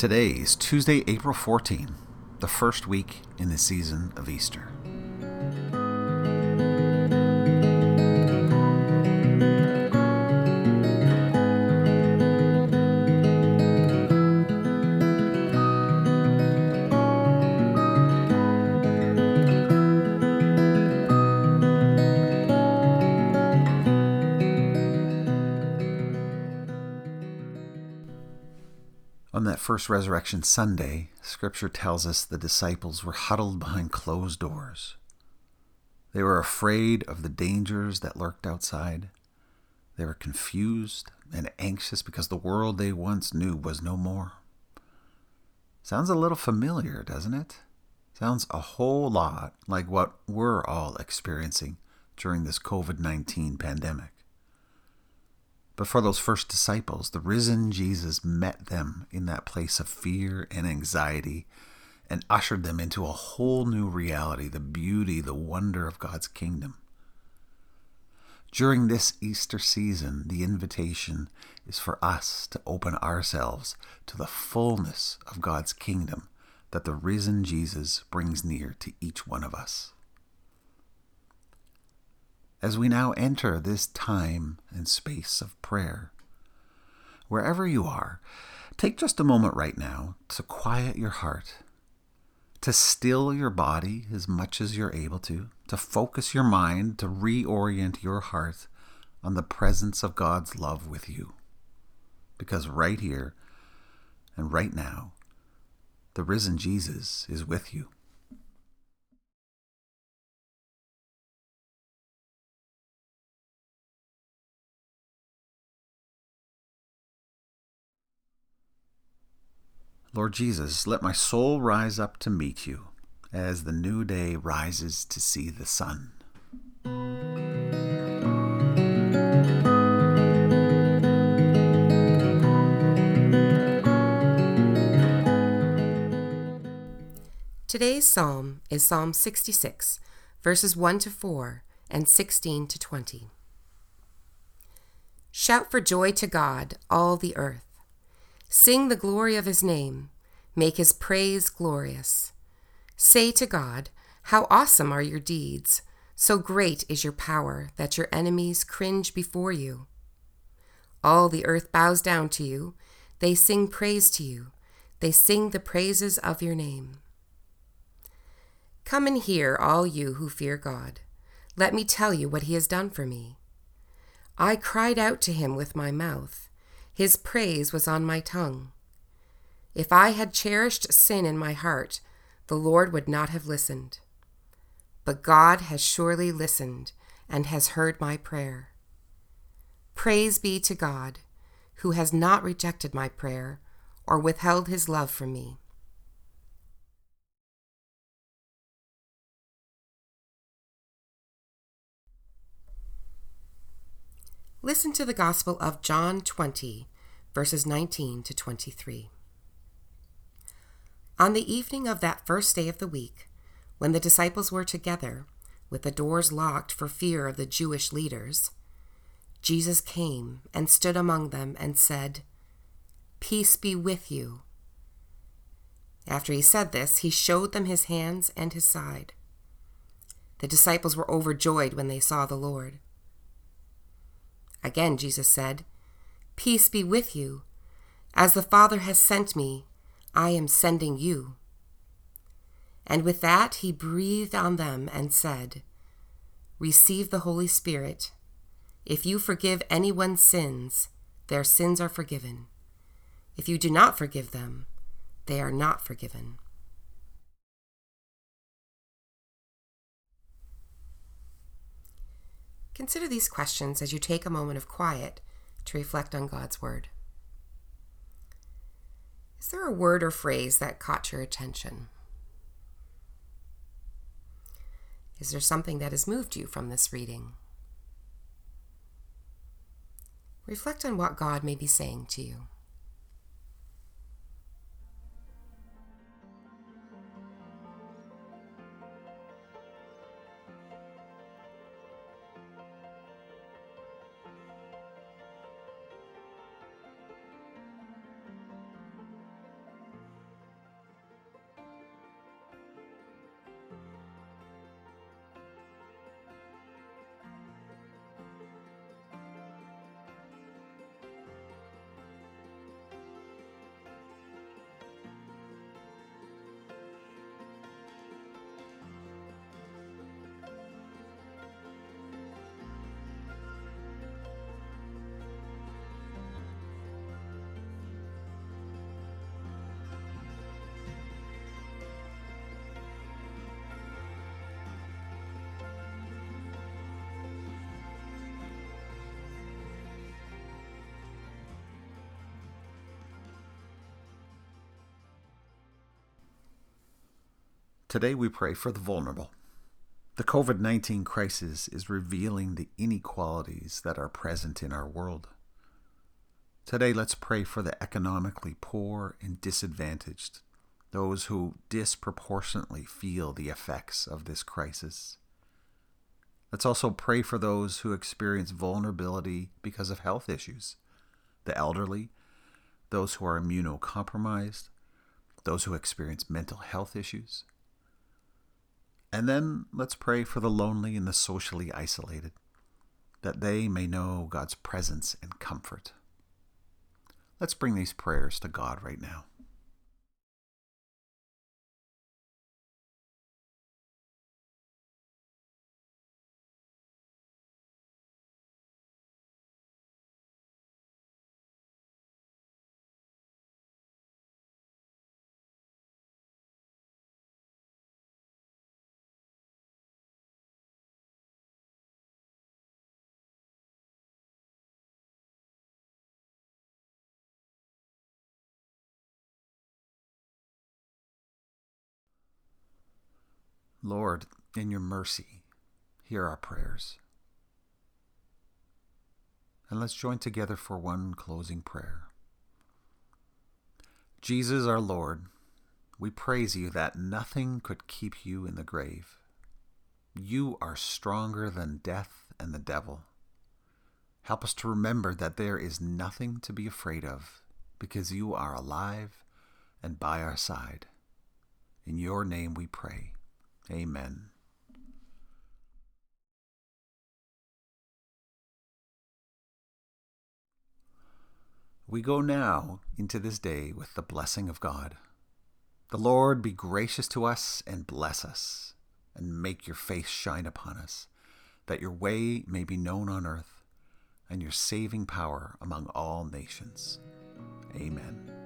Today is Tuesday, April 14, the first week in the season of Easter. On that first Resurrection Sunday, Scripture tells us the disciples were huddled behind closed doors. They were afraid of the dangers that lurked outside. They were confused and anxious because the world they once knew was no more. Sounds a little familiar, doesn't it? Sounds a whole lot like what we're all experiencing during this COVID 19 pandemic. But for those first disciples, the risen Jesus met them in that place of fear and anxiety and ushered them into a whole new reality the beauty, the wonder of God's kingdom. During this Easter season, the invitation is for us to open ourselves to the fullness of God's kingdom that the risen Jesus brings near to each one of us. As we now enter this time and space of prayer, wherever you are, take just a moment right now to quiet your heart, to still your body as much as you're able to, to focus your mind, to reorient your heart on the presence of God's love with you. Because right here and right now, the risen Jesus is with you. Lord Jesus, let my soul rise up to meet you as the new day rises to see the sun. Today's psalm is Psalm 66, verses 1 to 4 and 16 to 20. Shout for joy to God, all the earth. Sing the glory of his name, make his praise glorious. Say to God, How awesome are your deeds! So great is your power that your enemies cringe before you. All the earth bows down to you, they sing praise to you, they sing the praises of your name. Come and hear, all you who fear God. Let me tell you what he has done for me. I cried out to him with my mouth. His praise was on my tongue. If I had cherished sin in my heart, the Lord would not have listened. But God has surely listened and has heard my prayer. Praise be to God, who has not rejected my prayer or withheld his love from me. Listen to the Gospel of John 20, verses 19 to 23. On the evening of that first day of the week, when the disciples were together, with the doors locked for fear of the Jewish leaders, Jesus came and stood among them and said, Peace be with you. After he said this, he showed them his hands and his side. The disciples were overjoyed when they saw the Lord. Again, Jesus said, Peace be with you. As the Father has sent me, I am sending you. And with that, he breathed on them and said, Receive the Holy Spirit. If you forgive anyone's sins, their sins are forgiven. If you do not forgive them, they are not forgiven. Consider these questions as you take a moment of quiet to reflect on God's Word. Is there a word or phrase that caught your attention? Is there something that has moved you from this reading? Reflect on what God may be saying to you. Today we pray for the vulnerable. The COVID 19 crisis is revealing the inequalities that are present in our world. Today, let's pray for the economically poor and disadvantaged, those who disproportionately feel the effects of this crisis. Let's also pray for those who experience vulnerability because of health issues, the elderly, those who are immunocompromised, those who experience mental health issues. And then let's pray for the lonely and the socially isolated, that they may know God's presence and comfort. Let's bring these prayers to God right now. Lord, in your mercy, hear our prayers. And let's join together for one closing prayer. Jesus, our Lord, we praise you that nothing could keep you in the grave. You are stronger than death and the devil. Help us to remember that there is nothing to be afraid of because you are alive and by our side. In your name we pray. Amen. We go now into this day with the blessing of God. The Lord be gracious to us and bless us, and make your face shine upon us, that your way may be known on earth, and your saving power among all nations. Amen.